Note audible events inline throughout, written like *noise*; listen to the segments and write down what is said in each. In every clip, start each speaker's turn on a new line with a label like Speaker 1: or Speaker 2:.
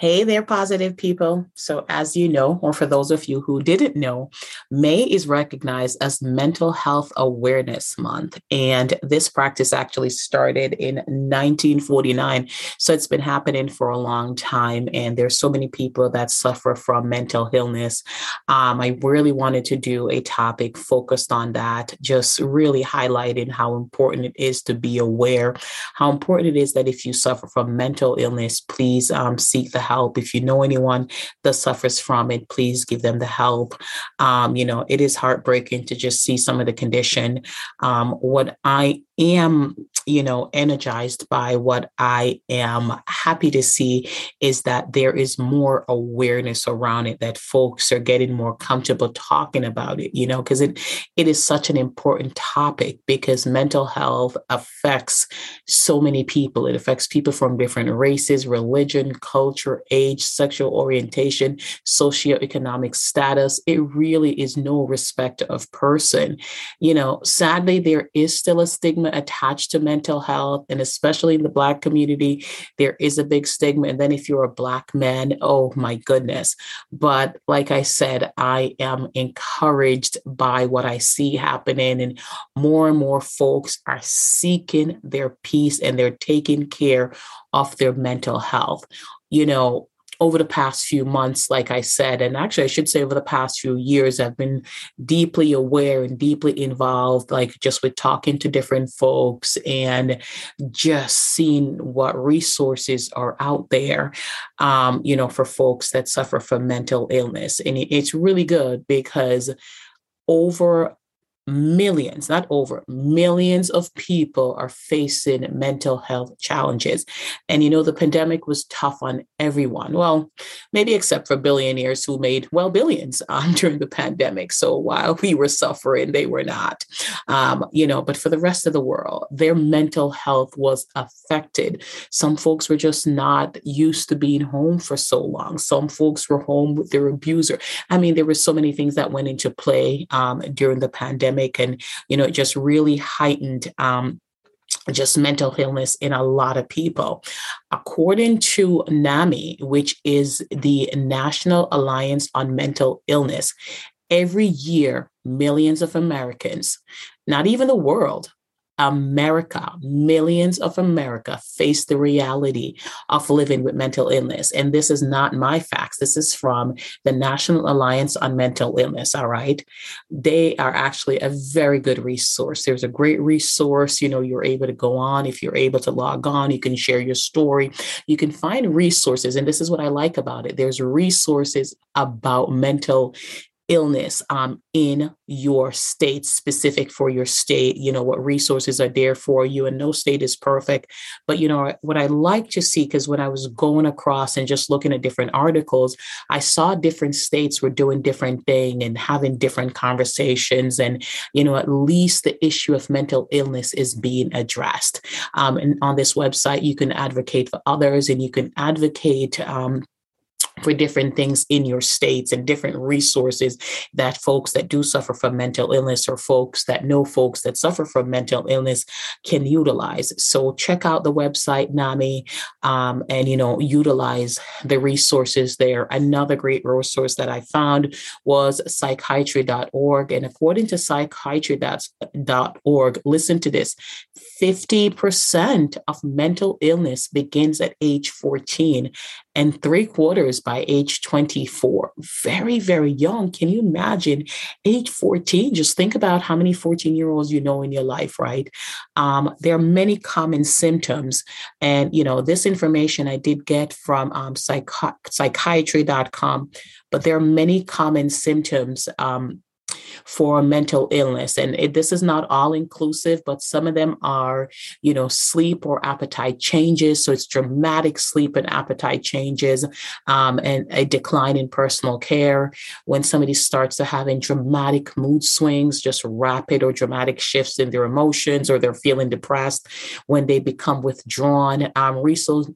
Speaker 1: Hey there, positive people. So, as you know, or for those of you who didn't know, May is recognized as Mental Health Awareness Month. And this practice actually started in 1949. So, it's been happening for a long time. And there's so many people that suffer from mental illness. Um, I really wanted to do a topic focused on that, just really highlighting how important it is to be aware, how important it is that if you suffer from mental illness, please um, seek the help. If you know anyone that suffers from it, please give them the help. Um, you know, it is heartbreaking to just see some of the condition. Um, what I am, you know, energized by what I am happy to see is that there is more awareness around it, that folks are getting more comfortable talking about it, you know, because it it is such an important topic because mental health affects so many people. It affects people from different races, religion, culture, age, sexual orientation, socioeconomic status. It really is no respect of person. You know, sadly, there is still a stigma attached to mental health, and especially in the Black community, there is a big stigma. And then if you're a Black man, oh my goodness. But like I said, I am encouraged by what I see happening, and more and more folks are seeking their peace and they're taking care of their mental health. You know, over the past few months, like I said, and actually, I should say over the past few years, I've been deeply aware and deeply involved, like just with talking to different folks and just seeing what resources are out there, um, you know, for folks that suffer from mental illness. And it's really good because over millions, not over, millions of people are facing mental health challenges. And you know, the pandemic was tough on everyone. Well, maybe except for billionaires who made, well, billions *laughs* um, during the pandemic. So while we were suffering, they were not. Um, you know, but for the rest of the world, their mental health was affected. Some folks were just not used to being home for so long. Some folks were home with their abuser. I mean, there were so many things that went into play um, during the pandemic pandemic and you know it just really heightened um, just mental illness in a lot of people. According to NAMI, which is the National Alliance on Mental Illness, every year, millions of Americans, not even the world, America, millions of America face the reality of living with mental illness. And this is not my facts. This is from the National Alliance on Mental Illness. All right. They are actually a very good resource. There's a great resource. You know, you're able to go on. If you're able to log on, you can share your story. You can find resources. And this is what I like about it. There's resources about mental illness um, in your state specific for your state you know what resources are there for you and no state is perfect. But you know what i like to see because when i was going across and just looking at different articles i saw different states were doing different thing and having different conversations and you know at least the issue of mental illness is being addressed. Um, and on this website you can advocate for others and you can advocate um, for different things in your states and different resources that folks that do suffer from mental illness or folks that know folks that suffer from mental illness can utilize. So check out the website NAMI um, and you know utilize the resources there. Another great resource that I found was psychiatry.org and according to psychiatry.org, listen to this: 50% of mental illness begins at age 14 and three quarters by age 24. Very, very young. Can you imagine age 14? Just think about how many 14 year olds you know in your life, right? Um, there are many common symptoms. And, you know, this information I did get from um, psychi- psychiatry.com, but there are many common symptoms um, for mental illness. And it, this is not all inclusive, but some of them are, you know, sleep or appetite changes. So it's dramatic sleep and appetite changes um, and a decline in personal care. When somebody starts to having dramatic mood swings, just rapid or dramatic shifts in their emotions, or they're feeling depressed, when they become withdrawn, um,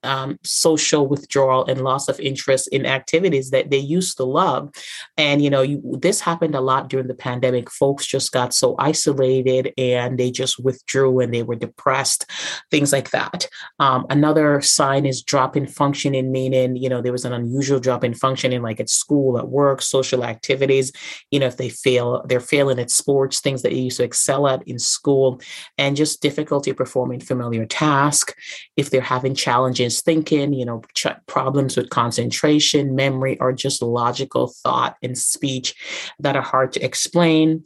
Speaker 1: um, social withdrawal and loss of interest in activities that they used to love. And, you know, you, this happened a lot during the pandemic pandemic, folks just got so isolated and they just withdrew and they were depressed, things like that. Um, another sign is drop in functioning, meaning, you know, there was an unusual drop in functioning, like at school, at work, social activities. You know, if they fail, they're failing at sports, things that they used to excel at in school, and just difficulty performing familiar tasks. If they're having challenges thinking, you know, ch- problems with concentration, memory, or just logical thought and speech that are hard to explain brain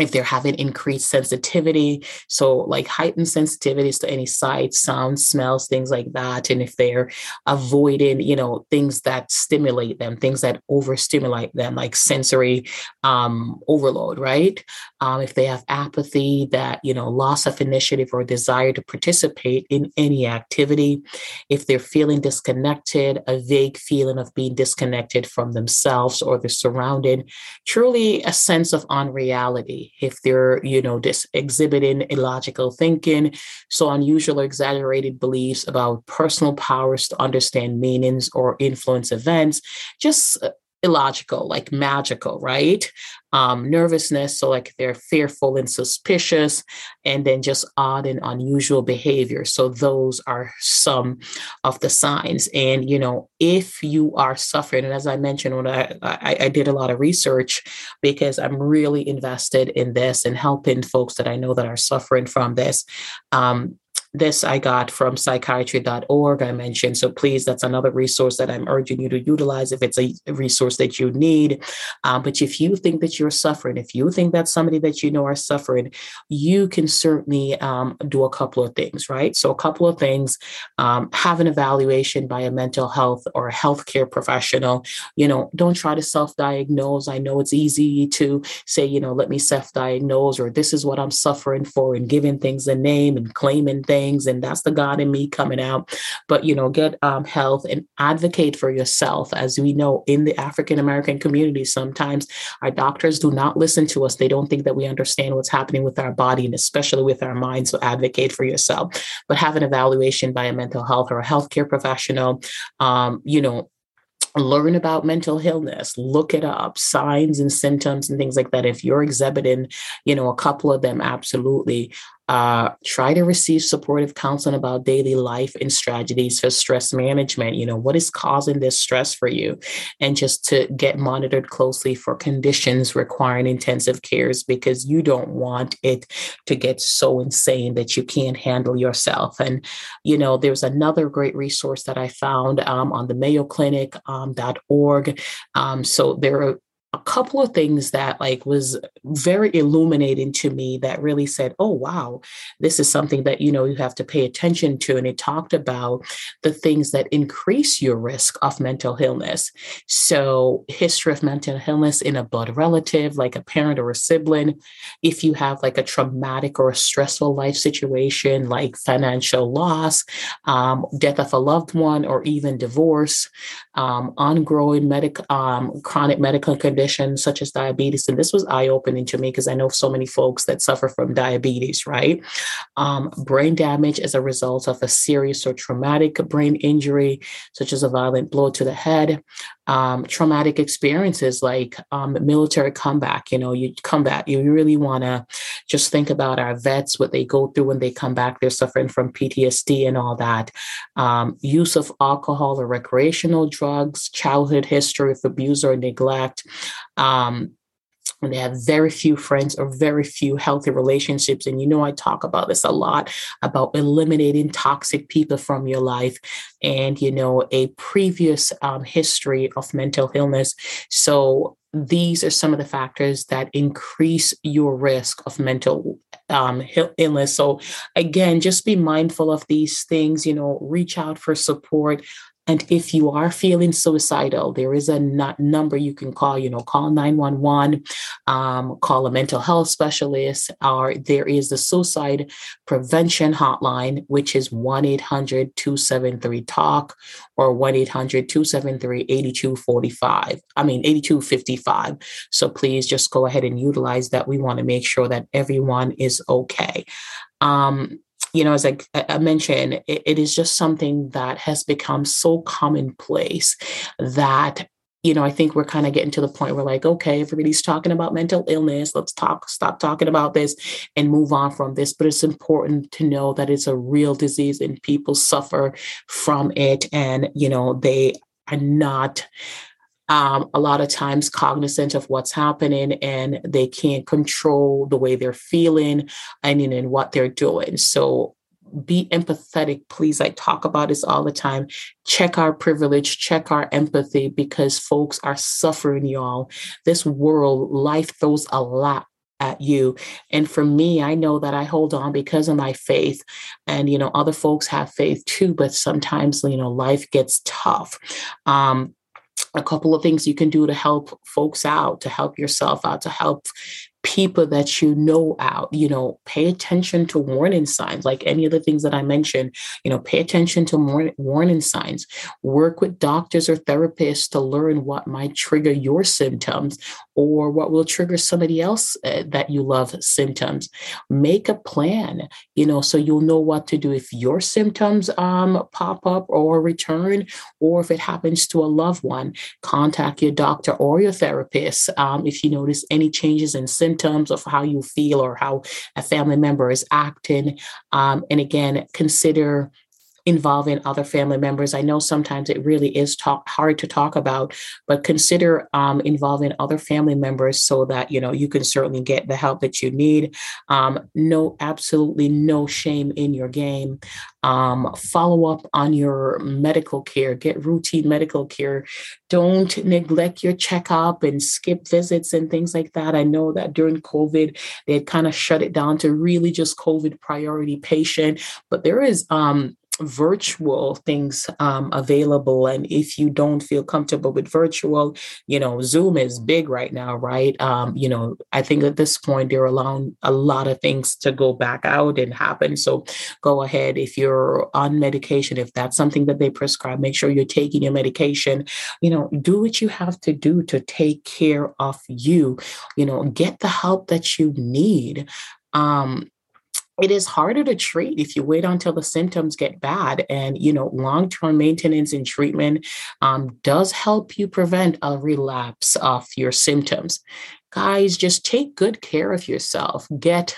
Speaker 1: if they're having increased sensitivity so like heightened sensitivities to any sight sound smells things like that and if they're avoiding you know things that stimulate them things that overstimulate them like sensory um, overload right? Um, if they have apathy that you know loss of initiative or desire to participate in any activity if they're feeling disconnected a vague feeling of being disconnected from themselves or the surrounding truly a sense of unreality if they're, you know, just exhibiting illogical thinking, so unusual or exaggerated beliefs about personal powers to understand meanings or influence events, just uh, illogical, like magical, right? Um, nervousness, so like they're fearful and suspicious, and then just odd and unusual behavior. So those are some of the signs. And you know, if you are suffering, and as I mentioned, when I, I, I did a lot of research because I'm really invested in this and helping folks that I know that are suffering from this. Um, this I got from psychiatry.org, I mentioned. So please, that's another resource that I'm urging you to utilize if it's a resource that you need. Um, but if you think that you're suffering, if you think that somebody that you know are suffering, you can certainly um, do a couple of things, right? So, a couple of things um, have an evaluation by a mental health or a healthcare professional. You know, don't try to self diagnose. I know it's easy to say, you know, let me self diagnose or this is what I'm suffering for and giving things a name and claiming things things and that's the god in me coming out. But you know get um, health and advocate for yourself. As we know in the african american community sometimes our doctors do not listen to us. They don't think that we understand what's happening with our body and especially with our mind. So advocate for yourself. But have an evaluation by a mental health or a healthcare professional. Um, you know learn about mental illness. Look it up. Signs and symptoms and things like that. If you're exhibiting you know a couple of them absolutely uh, try to receive supportive counseling about daily life and strategies for stress management. You know, what is causing this stress for you? And just to get monitored closely for conditions requiring intensive cares because you don't want it to get so insane that you can't handle yourself. And, you know, there's another great resource that I found um, on the Mayo Clinic um, .org. Um, so there are a couple of things that like was very illuminating to me that really said oh wow this is something that you know you have to pay attention to. And it talked about the things that increase your risk of mental illness. So history of mental illness in a blood relative like a parent or a sibling if you have like a traumatic or a stressful life situation like financial loss um, death of a loved one or even divorce um, ongoing medical um, chronic medical conditions conditions such as diabetes. And this was eye opening to me because I know so many folks that suffer from diabetes, right? Um, brain damage as a result of a serious or traumatic brain injury, such as a violent blow to the head, um, traumatic experiences like um, military comeback. You know, you come back, you really want to just think about our vets, what they go through when they come back. They're suffering from PTSD and all that. Um, use of alcohol or recreational drugs, childhood history of abuse or neglect, um, and they have very few friends or very few healthy relationships. And you know, I talk about this a lot about eliminating toxic people from your life and, you know, a previous um, history of mental illness. So, these are some of the factors that increase your risk of mental um, illness. So, again, just be mindful of these things, you know, reach out for support. And if you are feeling suicidal, there is a number you can call, you know, call 911, um, call a mental health specialist, or there is the suicide prevention hotline, which is 1 800 273 TALK or 1 800 273 8245. I mean, 8255. So please just go ahead and utilize that. We want to make sure that everyone is okay. Um, you know, as I, I mentioned, it, it is just something that has become so commonplace that you know, I think we're kind of getting to the point where like, okay, everybody's talking about mental illness. Let's talk, stop talking about this and move on from this. But it's important to know that it's a real disease and people suffer from it. And, you know, they are not um, a lot of times cognizant of what's happening and they can't control the way they're feeling and, and what they're doing. So be empathetic, please. I talk about this all the time. Check our privilege, check our empathy because folks are suffering, y'all. This world, life throws a lot at you. And for me, I know that I hold on because of my faith. And, you know, other folks have faith too, but sometimes, you know, life gets tough. Um, a couple of things you can do to help folks out, to help yourself out, to help people that you know out you know pay attention to warning signs like any of the things that i mentioned you know pay attention to warning signs. Work with doctors or therapists to learn what might trigger your symptoms or what will trigger somebody else uh, that you love symptoms. Make a plan you know so you'll know what to do if your symptoms um, pop up or return or if it happens to a loved one. Contact your doctor or your therapist um, if you notice any changes in symptoms symptoms of how you feel or how a family member is acting. Um, and again, consider involving other family members. I know sometimes it really is talk, hard to talk about, but consider um, involving other family members so that you know you can certainly get the help that you need. Um, no, absolutely no shame in your game. Um, follow up on your medical care. Get routine medical care. Don't neglect your checkup and skip visits and things like that. I know that during COVID they kind of shut it down to really just COVID priority patient, but there is um, virtual things um, available and if you don't feel comfortable with virtual you know zoom is big right now right? Um, you know i think at this point they're allowing a lot of things to go back out and happen. So go ahead if you're on medication if that's something that they prescribe make sure you're taking your medication. You know do what you have to do to take care of you. You know get the help that you need. Um it is harder to treat if you wait until the symptoms get bad. And you know long-term maintenance and treatment um, does help you prevent a relapse of your symptoms guys just take good care of yourself get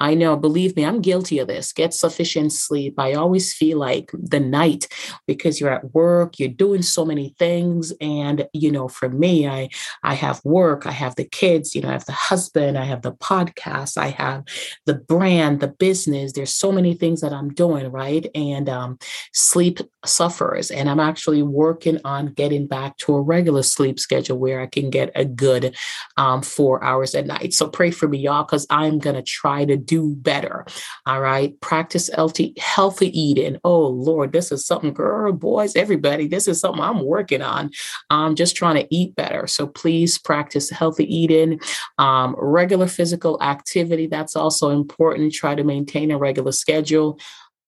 Speaker 1: I know, believe me, I'm guilty of this. Get sufficient sleep. I always feel like the night because you're at work, you're doing so many things. And, you know, for me, I I have work, I have the kids, you know, I have the husband, I have the podcast, I have the brand, the business. There's so many things that I'm doing, right? And um, sleep suffers. And I'm actually working on getting back to a regular sleep schedule where I can get a good um, four hours at night. So pray for me, y'all, because I'm gonna try to do do better. All right. Practice healthy, healthy eating. Oh, Lord, this is something, girl, boys, everybody, this is something I'm working on. I'm just trying to eat better. So please practice healthy eating, um, regular physical activity. That's also important. Try to maintain a regular schedule.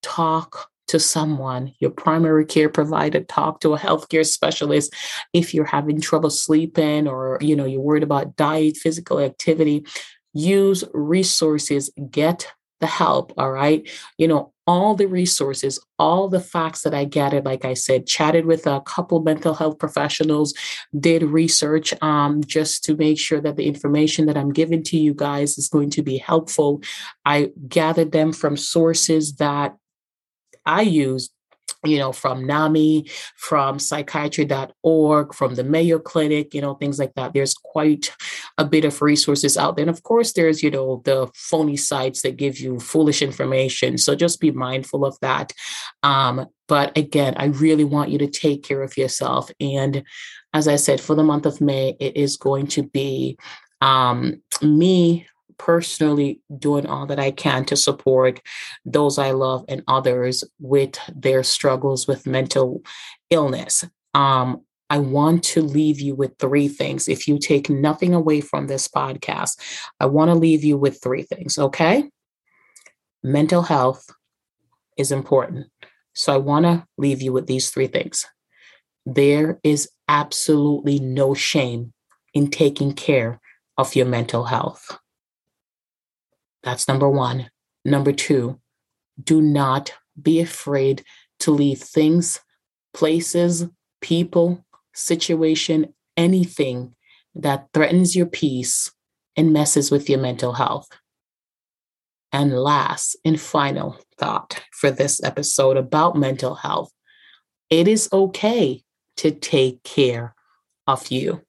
Speaker 1: Talk to someone, your primary care provider, talk to a healthcare specialist if you're having trouble sleeping or you know you're worried about diet, physical activity use resources, get the help. All right. You know, all the resources, all the facts that I gathered, like I said, chatted with a couple mental health professionals, did research um, just to make sure that the information that I'm giving to you guys is going to be helpful. I gathered them from sources that I use you know, from NAMI, from psychiatry.org, from the Mayo Clinic, you know, things like that. There's quite a bit of resources out there. And of course, there's, you know, the phony sites that give you foolish information. So just be mindful of that. Um, but again, I really want you to take care of yourself. And as I said, for the month of May, it is going to be um, me personally doing all that I can to support those I love and others with their struggles with mental illness. Um, I want to leave you with three things. If you take nothing away from this podcast, I want to leave you with three things, okay? Mental health is important. So I want to leave you with these three things. There is absolutely no shame in taking care of your mental health. That's number one. Number two, do not be afraid to leave things, places, people, situation anything that threatens your peace and messes with your mental health. And last and final thought for this episode about mental health it is okay to take care of you.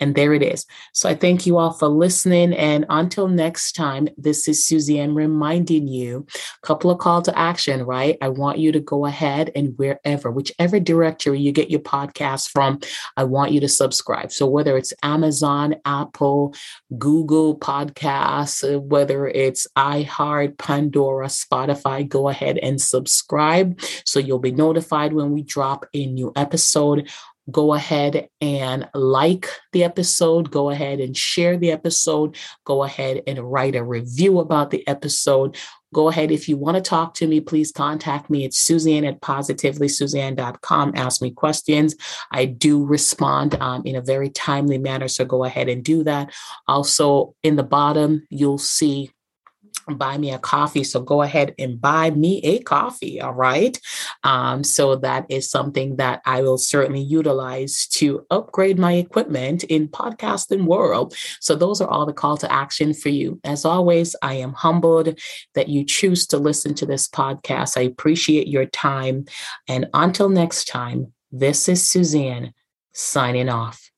Speaker 1: And there it is. So I thank you all for listening. And until next time, this is Suzanne reminding you a couple of call to action, right? I want you to go ahead and wherever, whichever directory you get your podcast from, I want you to subscribe. So whether it's Amazon, Apple, Google Podcasts, uh, whether it's iHeart, Pandora, Spotify, go ahead and subscribe so you'll be notified when we drop a new episode go ahead and like the episode, go ahead and share the episode, go ahead and write a review about the episode. Go ahead. If you want to talk to me, please contact me. It's Suzanne at positivelysuzanne.com. Ask me questions. I do respond um, in a very timely manner. So go ahead and do that. Also, in the bottom, you'll see buy me a coffee. So go ahead and buy me a coffee. All right. Um, so that is something that I will certainly utilize to upgrade my equipment in podcasting world. So those are all the call to action for you. As always, I am humbled that you choose to listen to this podcast. I appreciate your time. And until next time, this is Suzanne signing off.